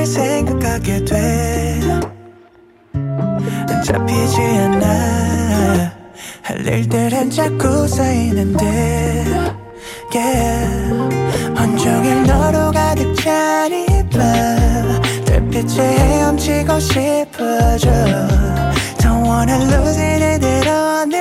날 생각하게 돼. 잡히지 않아. 할 일들은 자꾸 쌓이는데. Yeah. 온종일 너로 가득 찬이밤 달빛에 헤엄치고 싶어져. Don't wanna lose it 이대로 내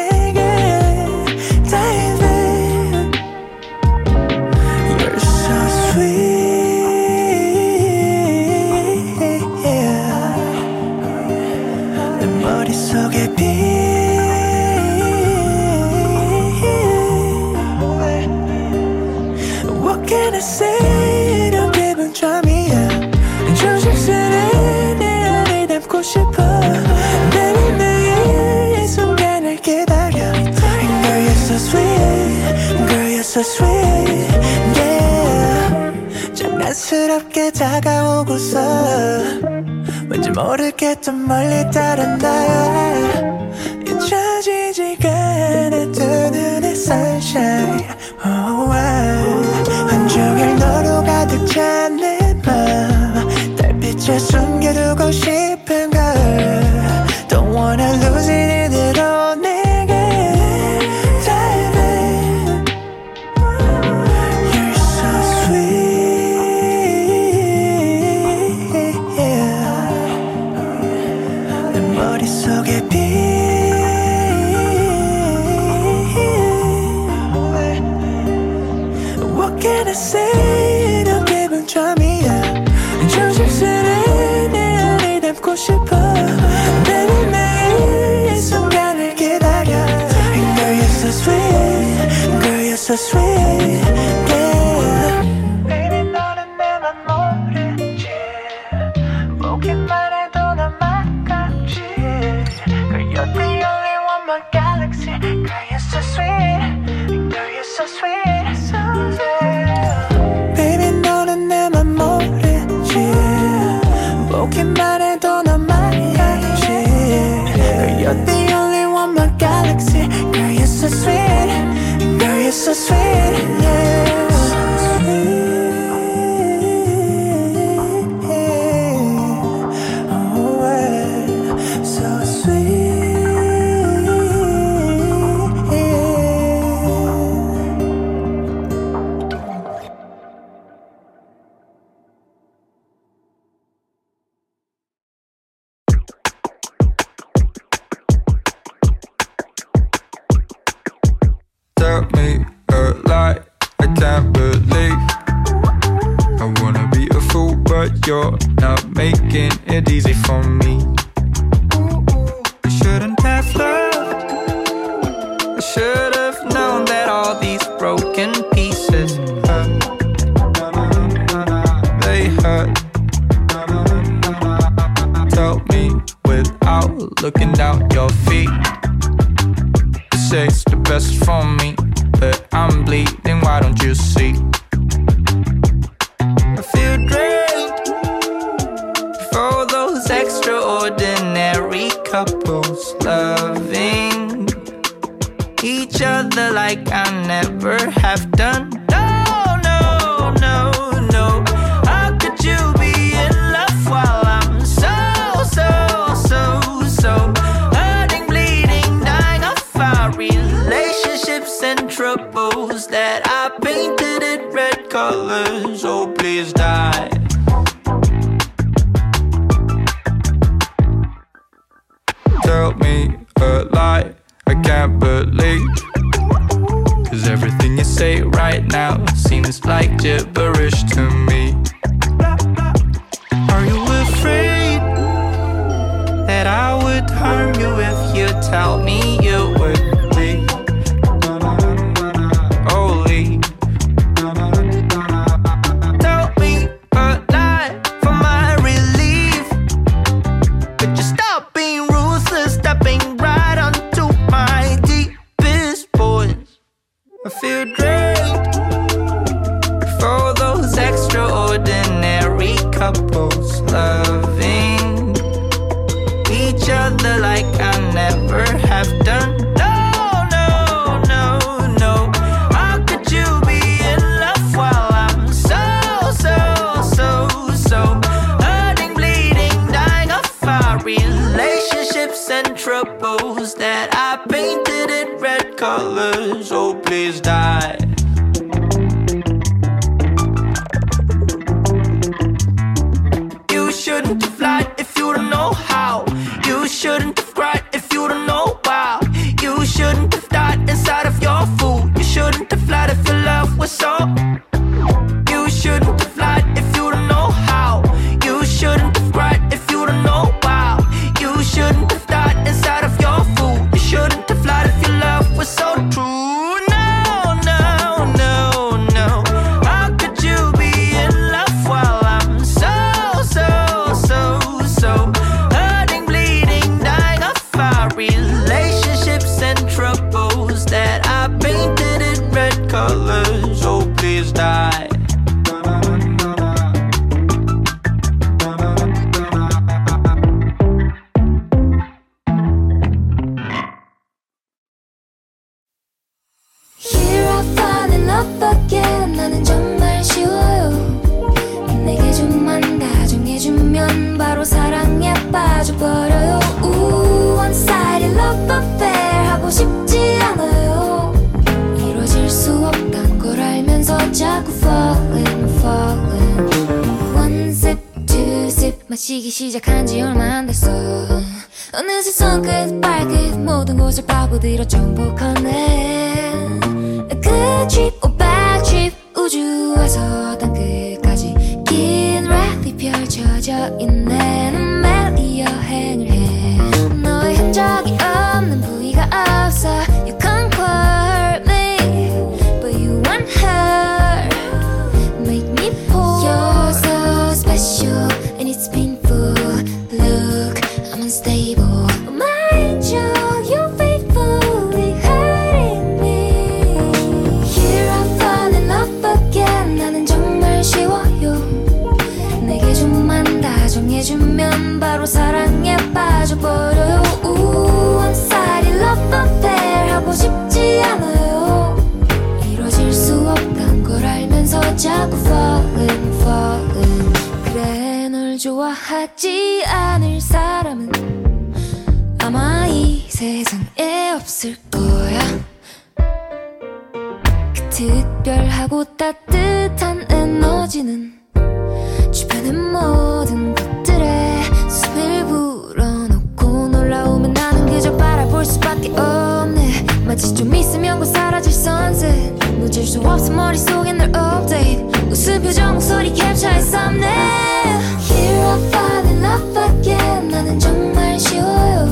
so sweet Yeah. 장난스럽게 다가오고서 왠지 모르게 또 멀리 따른다 잊혀지지가 않아 두 눈의 sunshine 머릿속에 비 What can I say 이런 기분 처음이야 조심스레 내 안에 담고 싶어 Baby 매일 이 순간을 기다려 Girl you're so sweet Girl you're so sweet Couples loving each other like I never have done. No, no, no, no. How could you be in love while I'm so, so, so, so hurting, bleeding, dying of our relationships and troubles that I painted in red colors? Oh, please die. Can't believe. Cause everything you say right now seems like gibberish to me. 정해주면 바로 사랑에 빠져버려요 우 one-sided love affair 하고 싶지 않아요. 이루어질 수 없단 걸 알면서 자꾸 falling falling. 그래 널 좋아하지 않을 사람은 아마 이 세상에 없을 거야. 그 특별하고 따뜻한 에너지는 마치 좀 있으면 곧 사라질 sunset 놓칠 수 없어 머릿속에 널 update. 웃음 표정 목소리 캡처했었네 Here I fall in love again. 나는 정말 쉬워요.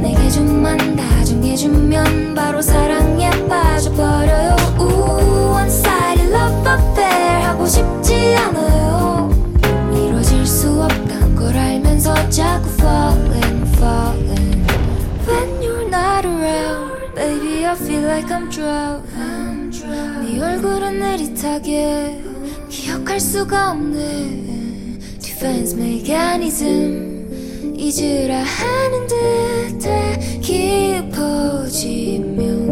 내게 좀만 다정해주면 바로 사랑에 빠져버려요. 우 one-sided love affair. 하고 싶지 않아요 Baby I feel like I'm drowning 네 얼굴은 느릿하게 기억할 수가 없네 Defense mechanism 잊으라 하는 듯해 깊어지면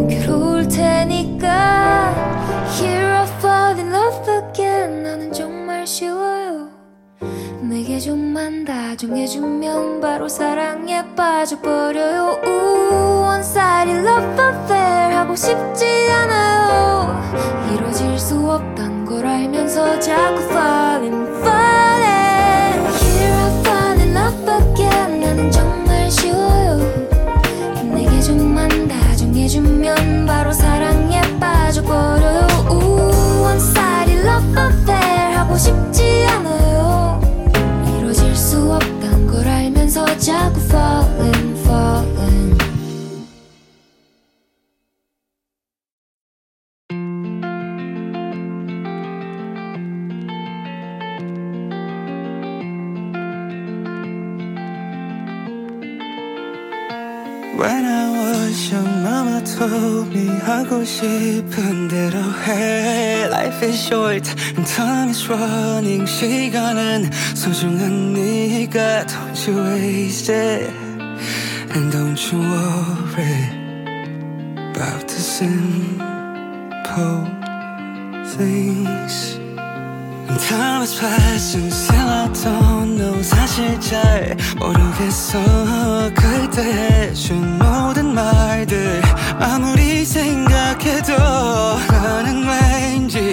괴로울 테니까 Here I fall in love again 나는 정말 쉬워요 내게 좀만 다정해주면 바로 사랑에 빠져버려요. 우 one-sided love affair 하고 싶지 않아요. 이루어질 수 없단 걸 알면서 자꾸 falling falling. Here I fall in love again 나는 정말 쉬워요. 내게 좀만 다정해주면 바로 사랑에 하고 싶은 대로 해. Life is short and time is running. 시간은 소중한 네가 don't you waste it. And don't you worry about the simple things. Time has passed and still I don't know 사실 잘 모르겠어 그때 해준 모든 말들 아무리 생각해도 나는 왠지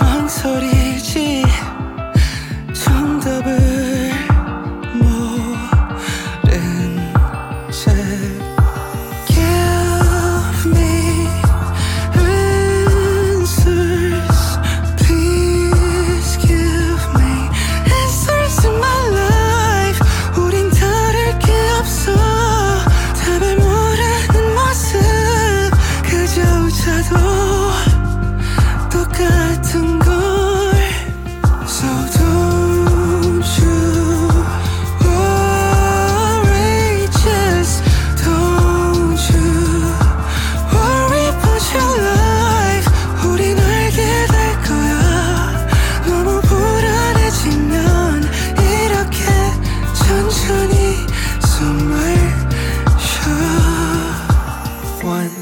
망설이 你什么？One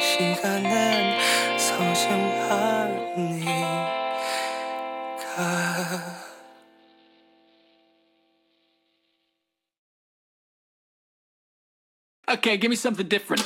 시간엔 Okay, give me something different.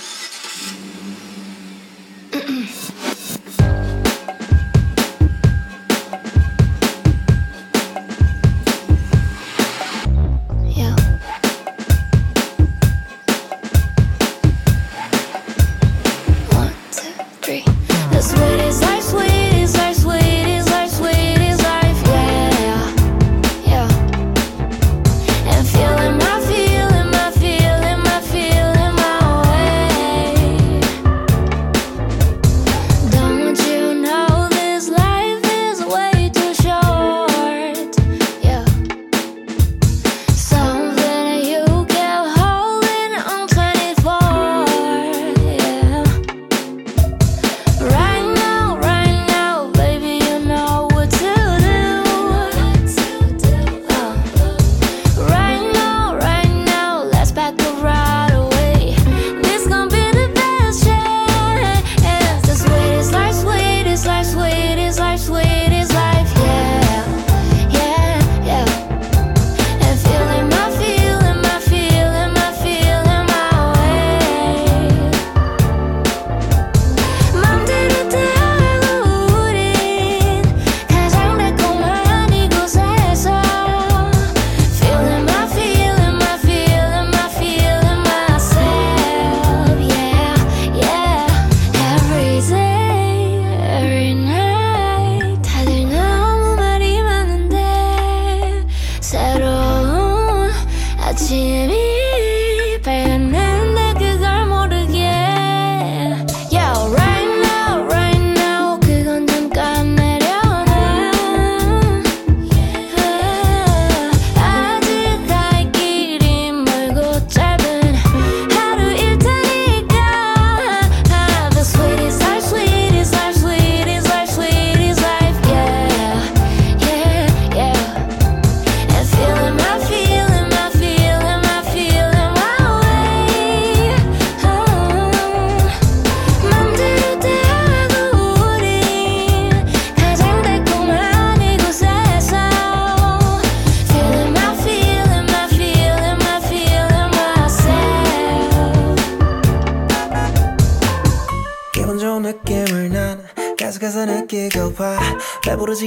새로운 아침이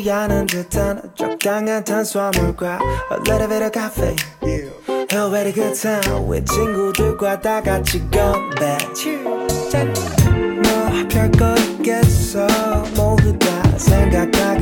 포기하는 듯한 적당한 탄수화물과 a little bit of coffee. caffeine a oh, very good time. with 친구들과 다 같이 건배 뭐 별거 있겠어? 모두 다 생각하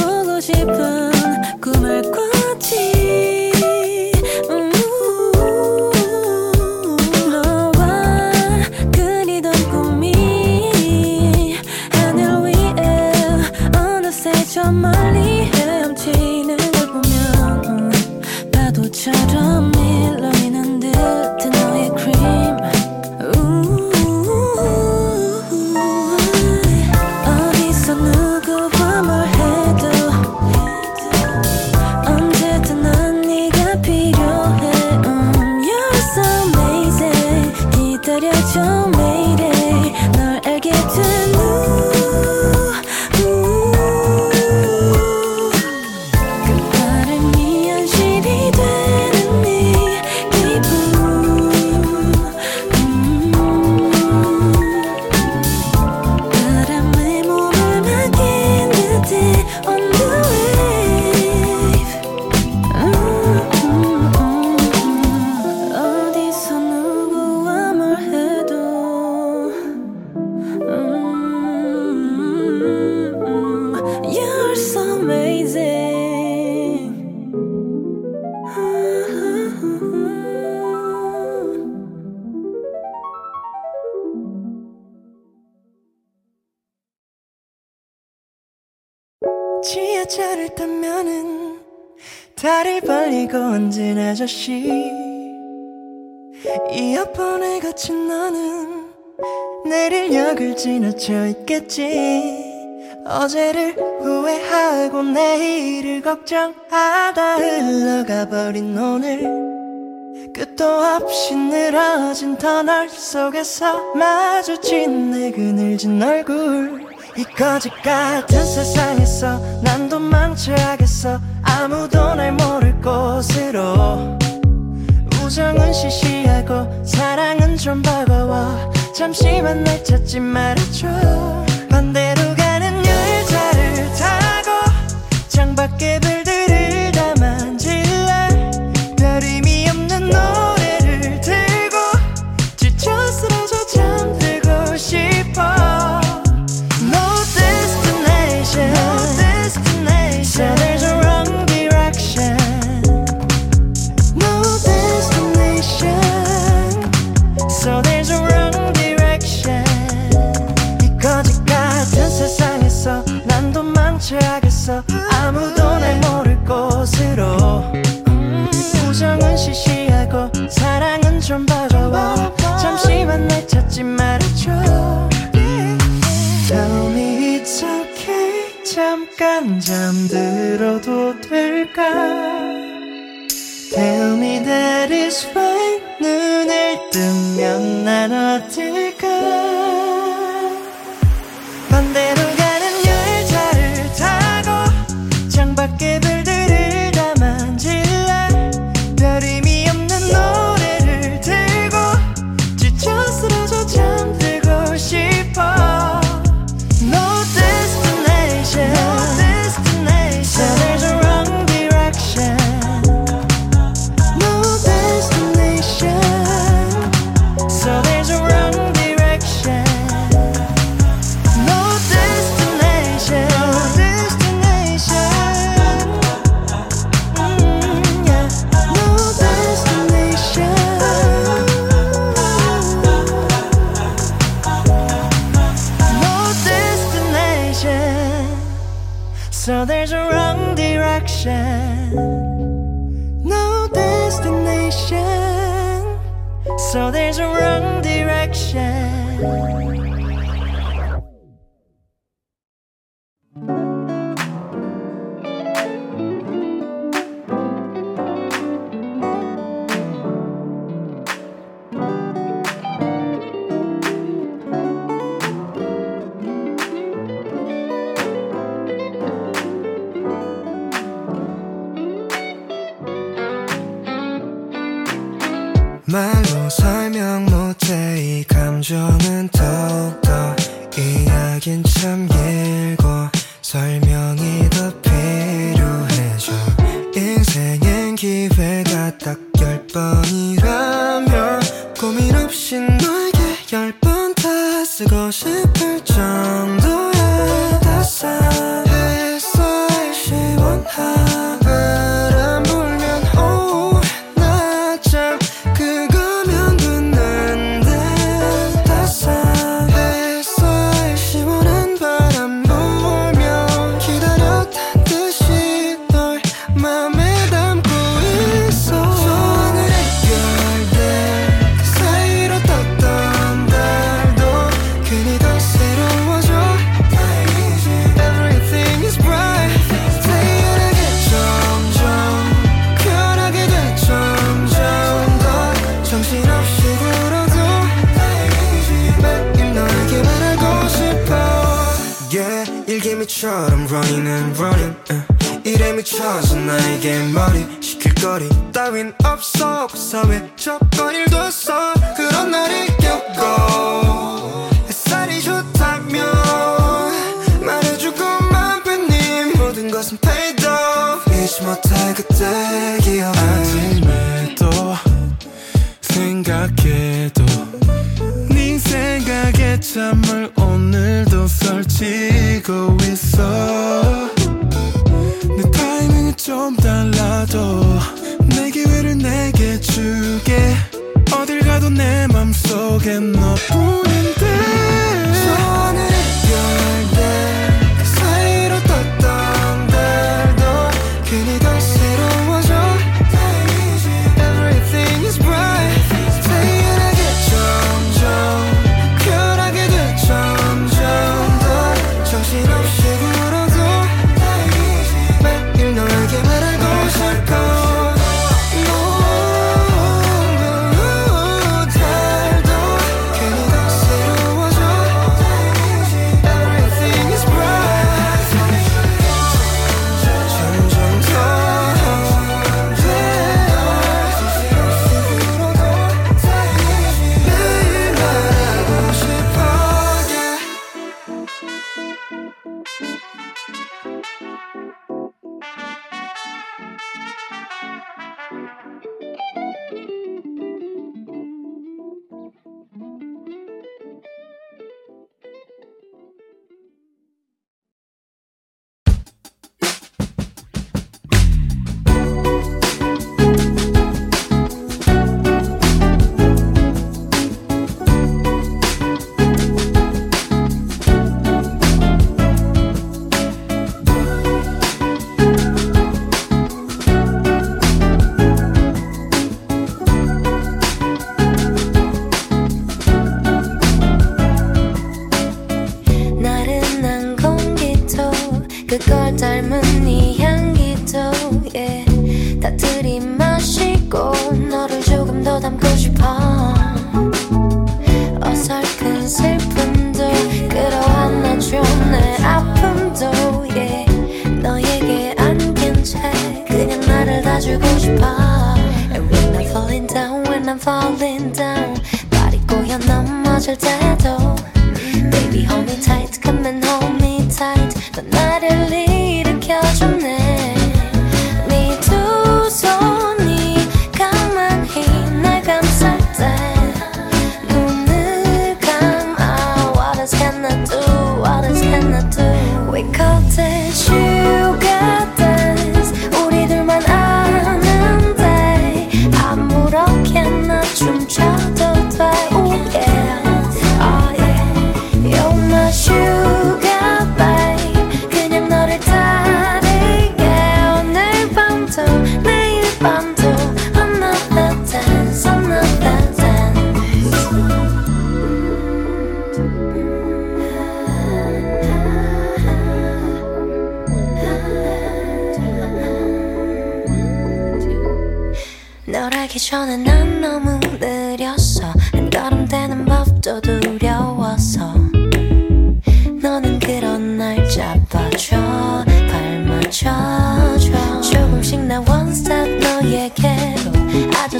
꾸고 싶은 꿈을 꿨지. 음, 너와 그리던 꿈이 하늘 위에 어느새 저만 없이 이 아픔에 갇힌 나는 내릴 역을 지나쳐 있겠지. 어제를 후회하고 내일을 걱정하다 흘러가 버린 오늘. 끝도 없이 늘어진 터널 속에서 마주친 내 그늘진 얼굴. 이 거짓 같은 세상에서 난 도망쳐야겠어. 아무도 날 모를 곳으로. 우정은 시시하고 사랑은 좀 버거워. 잠시만 날 찾지 말아줘. 반대로 가는 열차를 타고 창밖에 들 잠들어도 될까 Tell me that it's fine 눈을 뜨면 난 어딜까 passion 날개 미처럼 running and running uh. 이래 미쳐서 나에게 머리 식힐 거리. 따윈 없어. 그 사회 조건을 뒀어. 그런 날이 겪고. 햇살이 좋다면 말해주고 만 뺏님. 모든 것은 paid off. 잊지 못할 그때 기억 아침에도 생각해도 네 생각에 잠을 오늘도 설치. 듣고 있어. 내 타이밍은 좀 달라도 내 기회를 내게 주게. 어딜 가도 내 맘속엔 너뿐인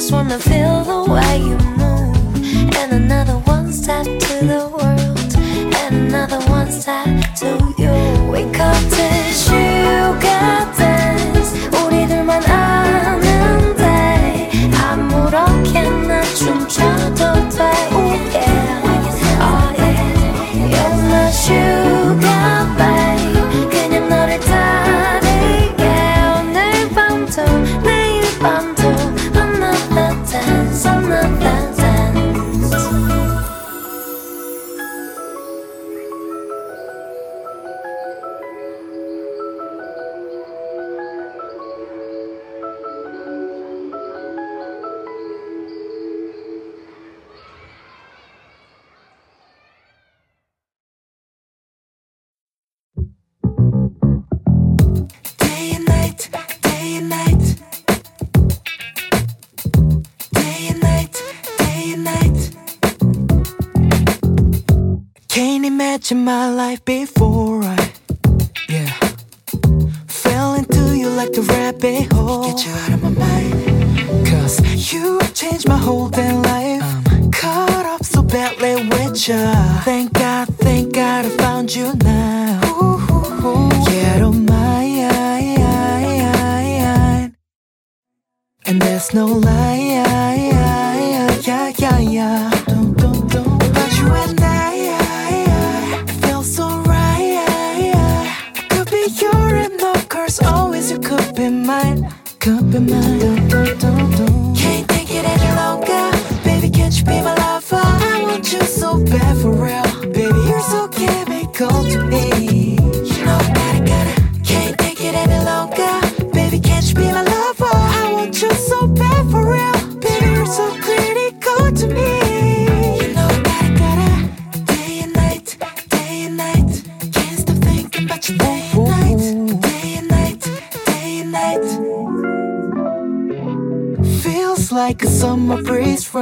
just wanna feel the way you move. And another one step to the world, and another one step to before.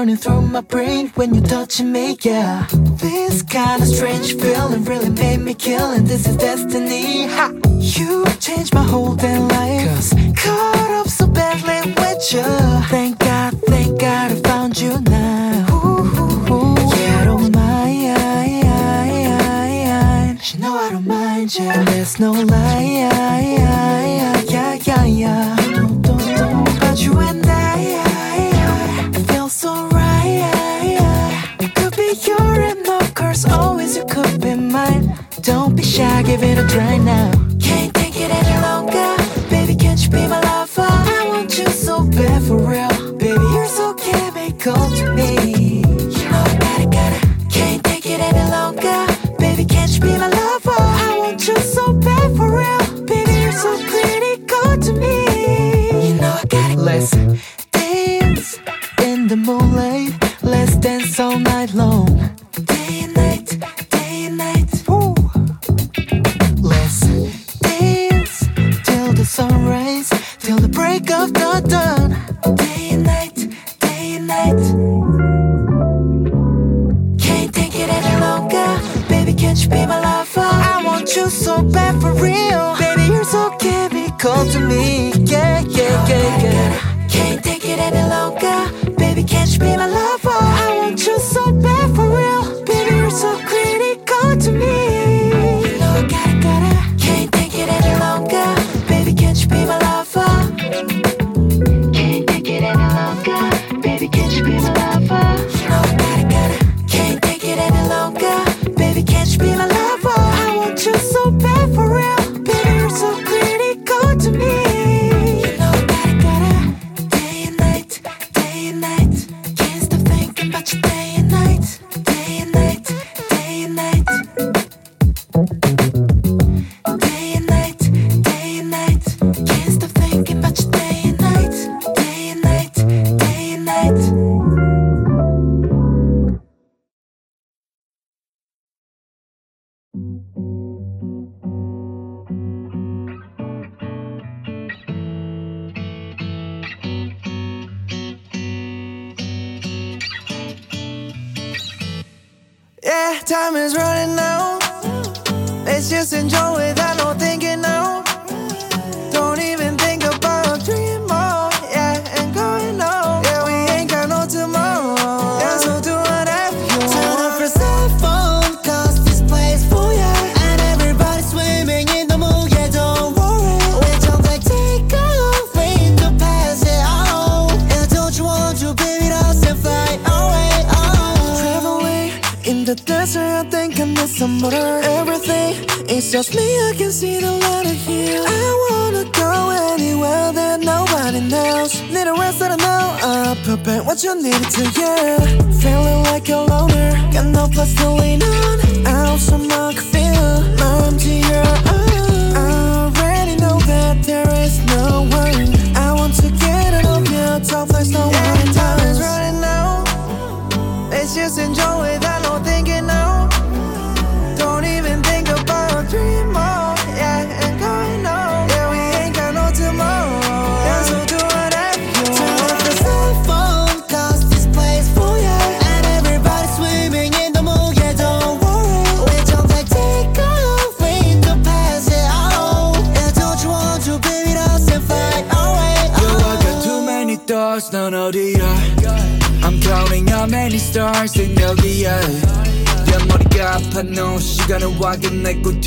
running through my brain when you're touching me, yeah. This kind of strange feeling really made me kill, and this is destiny. Ha! You changed my whole damn life. Cause caught up so badly with you. Thank God, thank God I found you now. Ooh, ooh, ooh. Yeah, I don't mind. You know I don't mind, yeah. There's no lie. shy, give it a try now.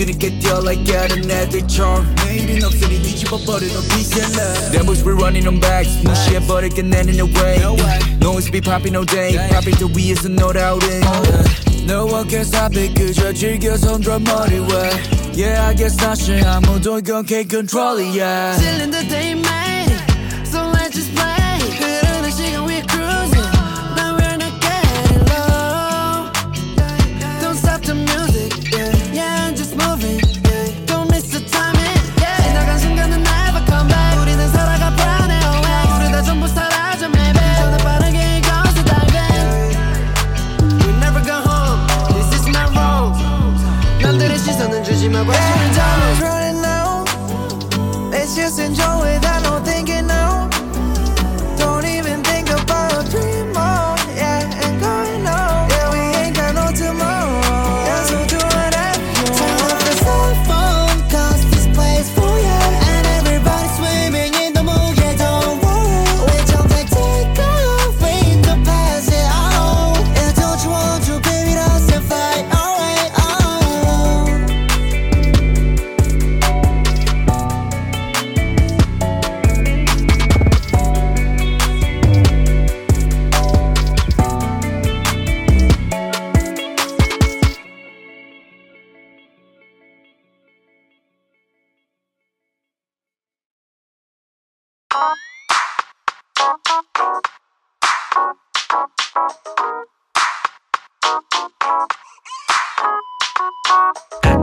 주님께 뛰어like out in every charm 내일은 없으니 뒤집어버리는 peace and Them boys we running on backs. 무시해버릴게 내는 no way. Noise be popping all day. Popping the 위에서 놀아오른 No one can stop it 그저 즐겨 손들어 머리 way. Yeah I guess I should 아무도 이건 can't control it yeah. Still in the day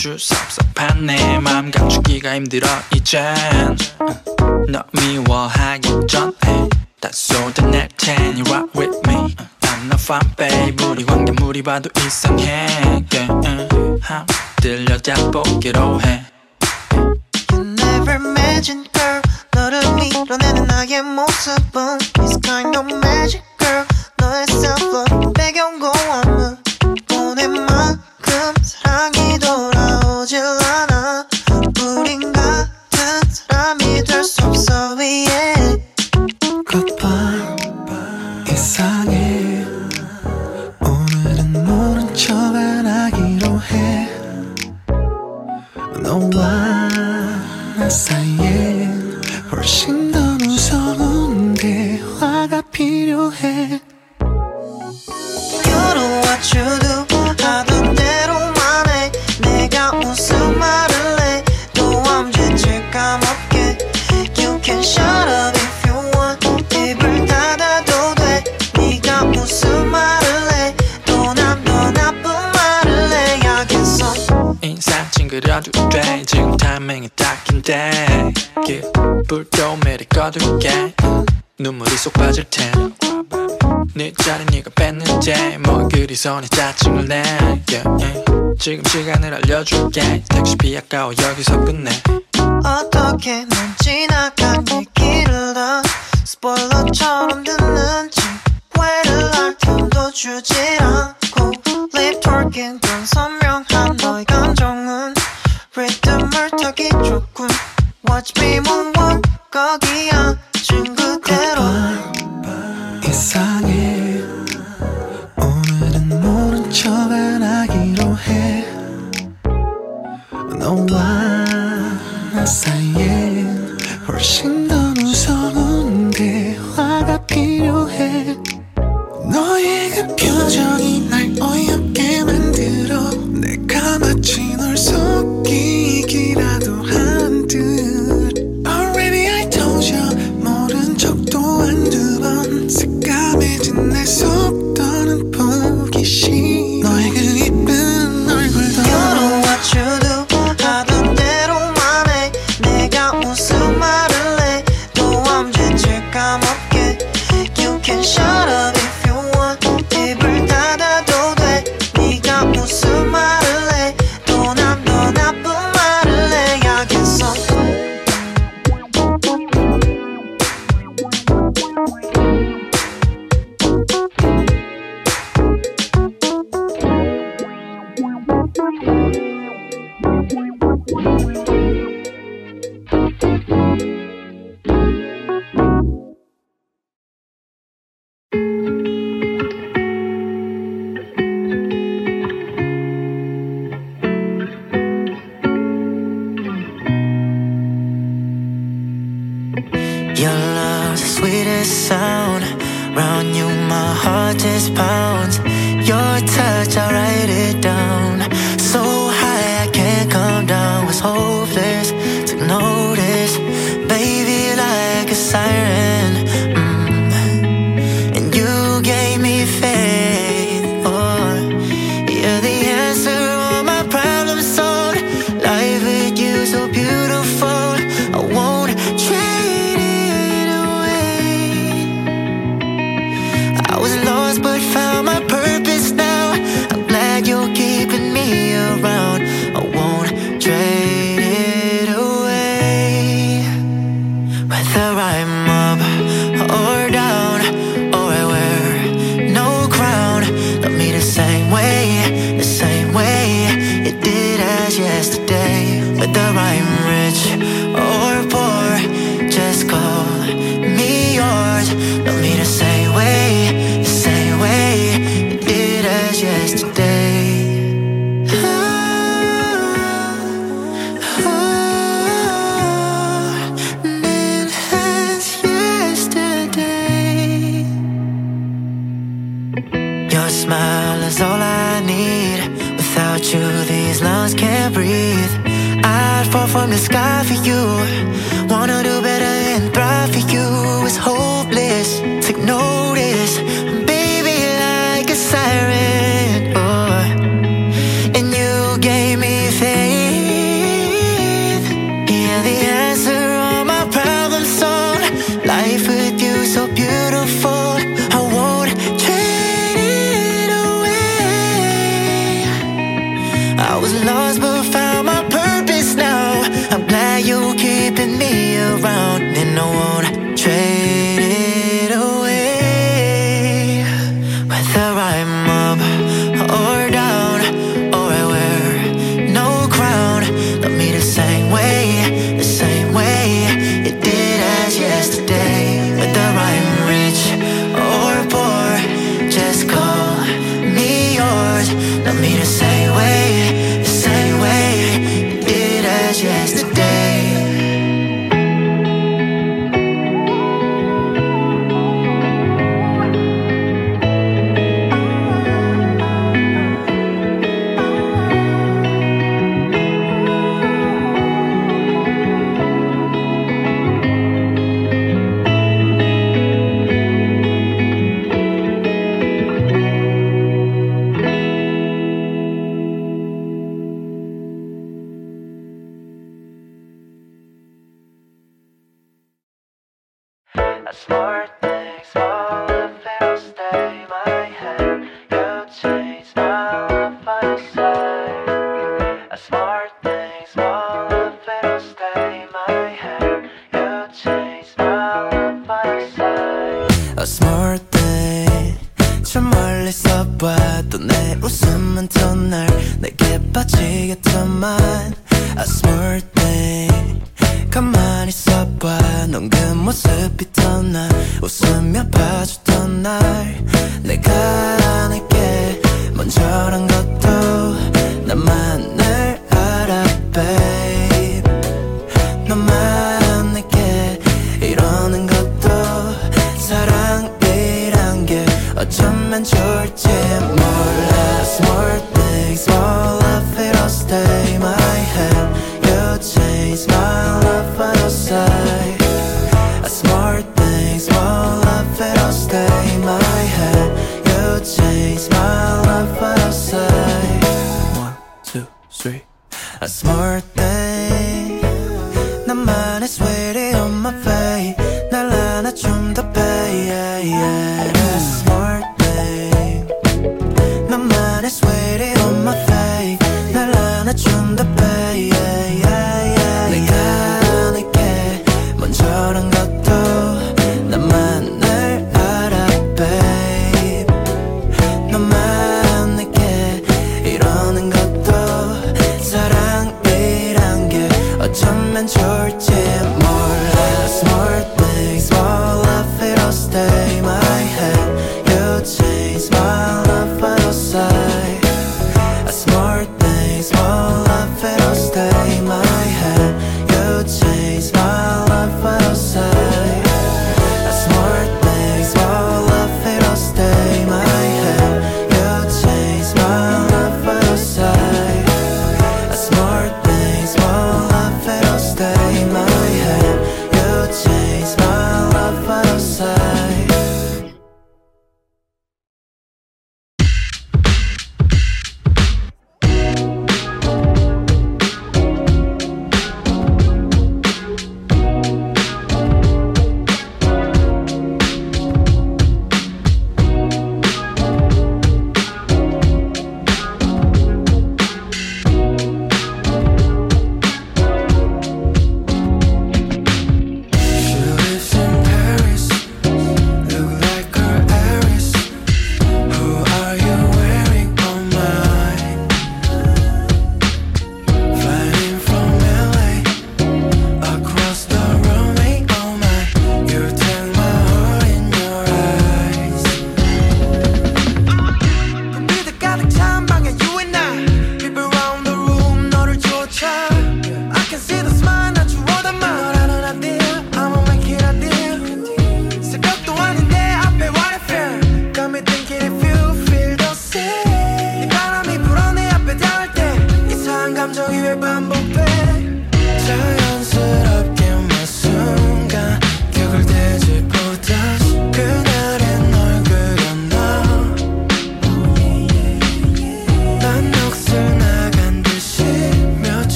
아주 섭섭한 내 맘 감추기가 힘들어 이젠 너 미워하기 전에 다 쏟아낼 테니 rock with me I'm not fun babe 우리 관계 물이 봐도 이상해 yeah, uh, huh. 들려다보기로 해 You never imagined girl 너를 밀어내는 나의 모습은 It's kind of magic girl 너의 self-love 배경고함은 딱인데 기불도 매일 거둘게 눈물이 쏙 빠질 테니 네 자리 네가 뺐는데 뭐 그리서 네 짜증을 내. Yeah, yeah. 지금 시간을 알려줄게. 택시비 아까워 여기서 끝내. 어떻게 난 지나가 얘기를 다 스포일러처럼 듣는지 왜를 알편도 주지 않고 Lip talking 던 선물 Watch me move on 거기야. 친구대로. 이상해 오늘은 모른 척 안 하기로 해. 너와 나 사이에 sound. Round you, my heart just pounds.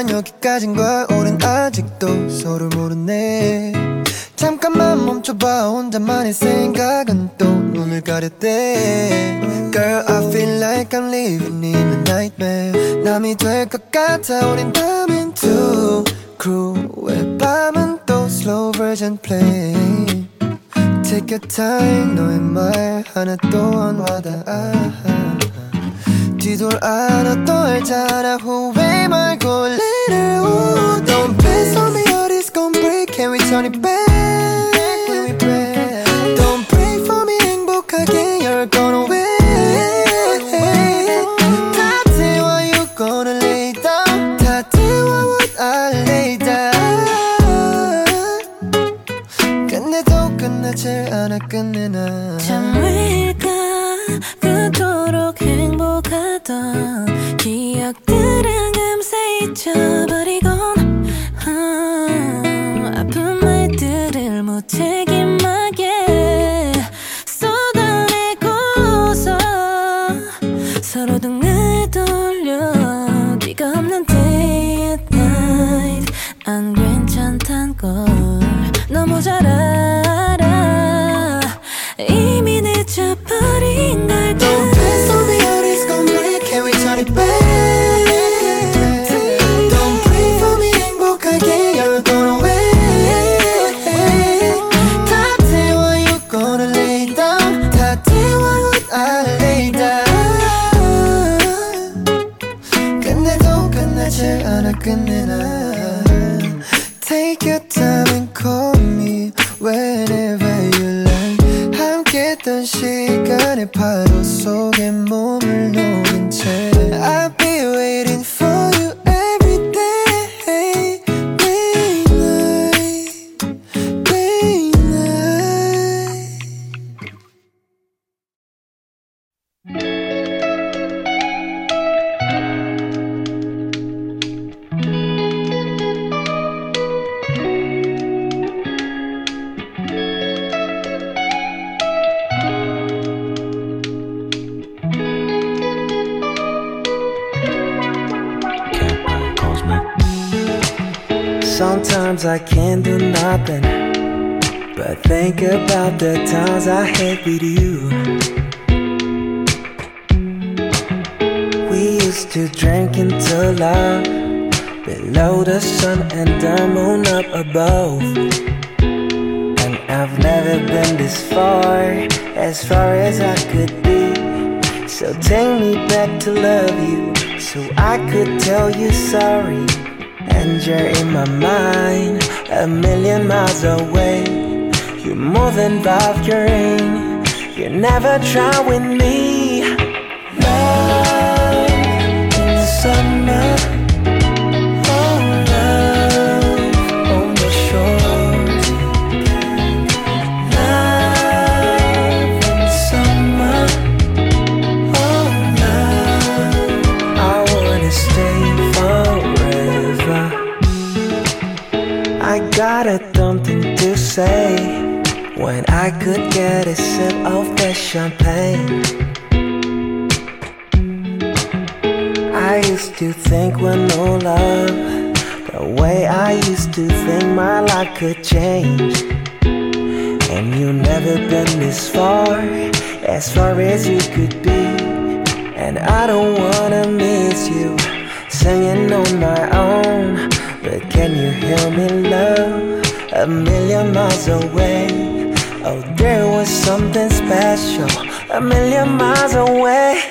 난 여기까진 거야 우린 아직도 서로 모르네. 잠깐만 멈춰봐. 혼자만의 생각은 또 눈을 가렸대. Girl I feel like I'm living in a nightmare. 남이 될 것 같아. 우린 담은 too cruel 밤은 또 slow version play? Take your time. 너의 말 하나 또안 와닿아. 뒤돌아 너또 알잖아. 후회만 go later. Ooh, don't piss on me or this gon' break. Can we turn it back? Can we pray? Don't pray for me 행복하게. You're gonna wait. 다 태워, you gonna lay down. 다 태워, what I lay down. 끝내도 끝나질 않아, 끝내 나. 잠을까 그토록 행복하던 기억들. 잊혀버리고 the sun and the moon up above. And I've never been this far, as far as I could be. So take me back to love you, so I could tell you sorry. And you're in my mind, a million miles away. You're more than Valkyrie, you never try with me. I could get a sip of that champagne. I used to think when no love, the way I used to think my life could change. And you never been this far, as far as you could be. And I don't wanna miss you, singing on my own. But can you hear me, love? A million miles away. There was something special, a million miles away.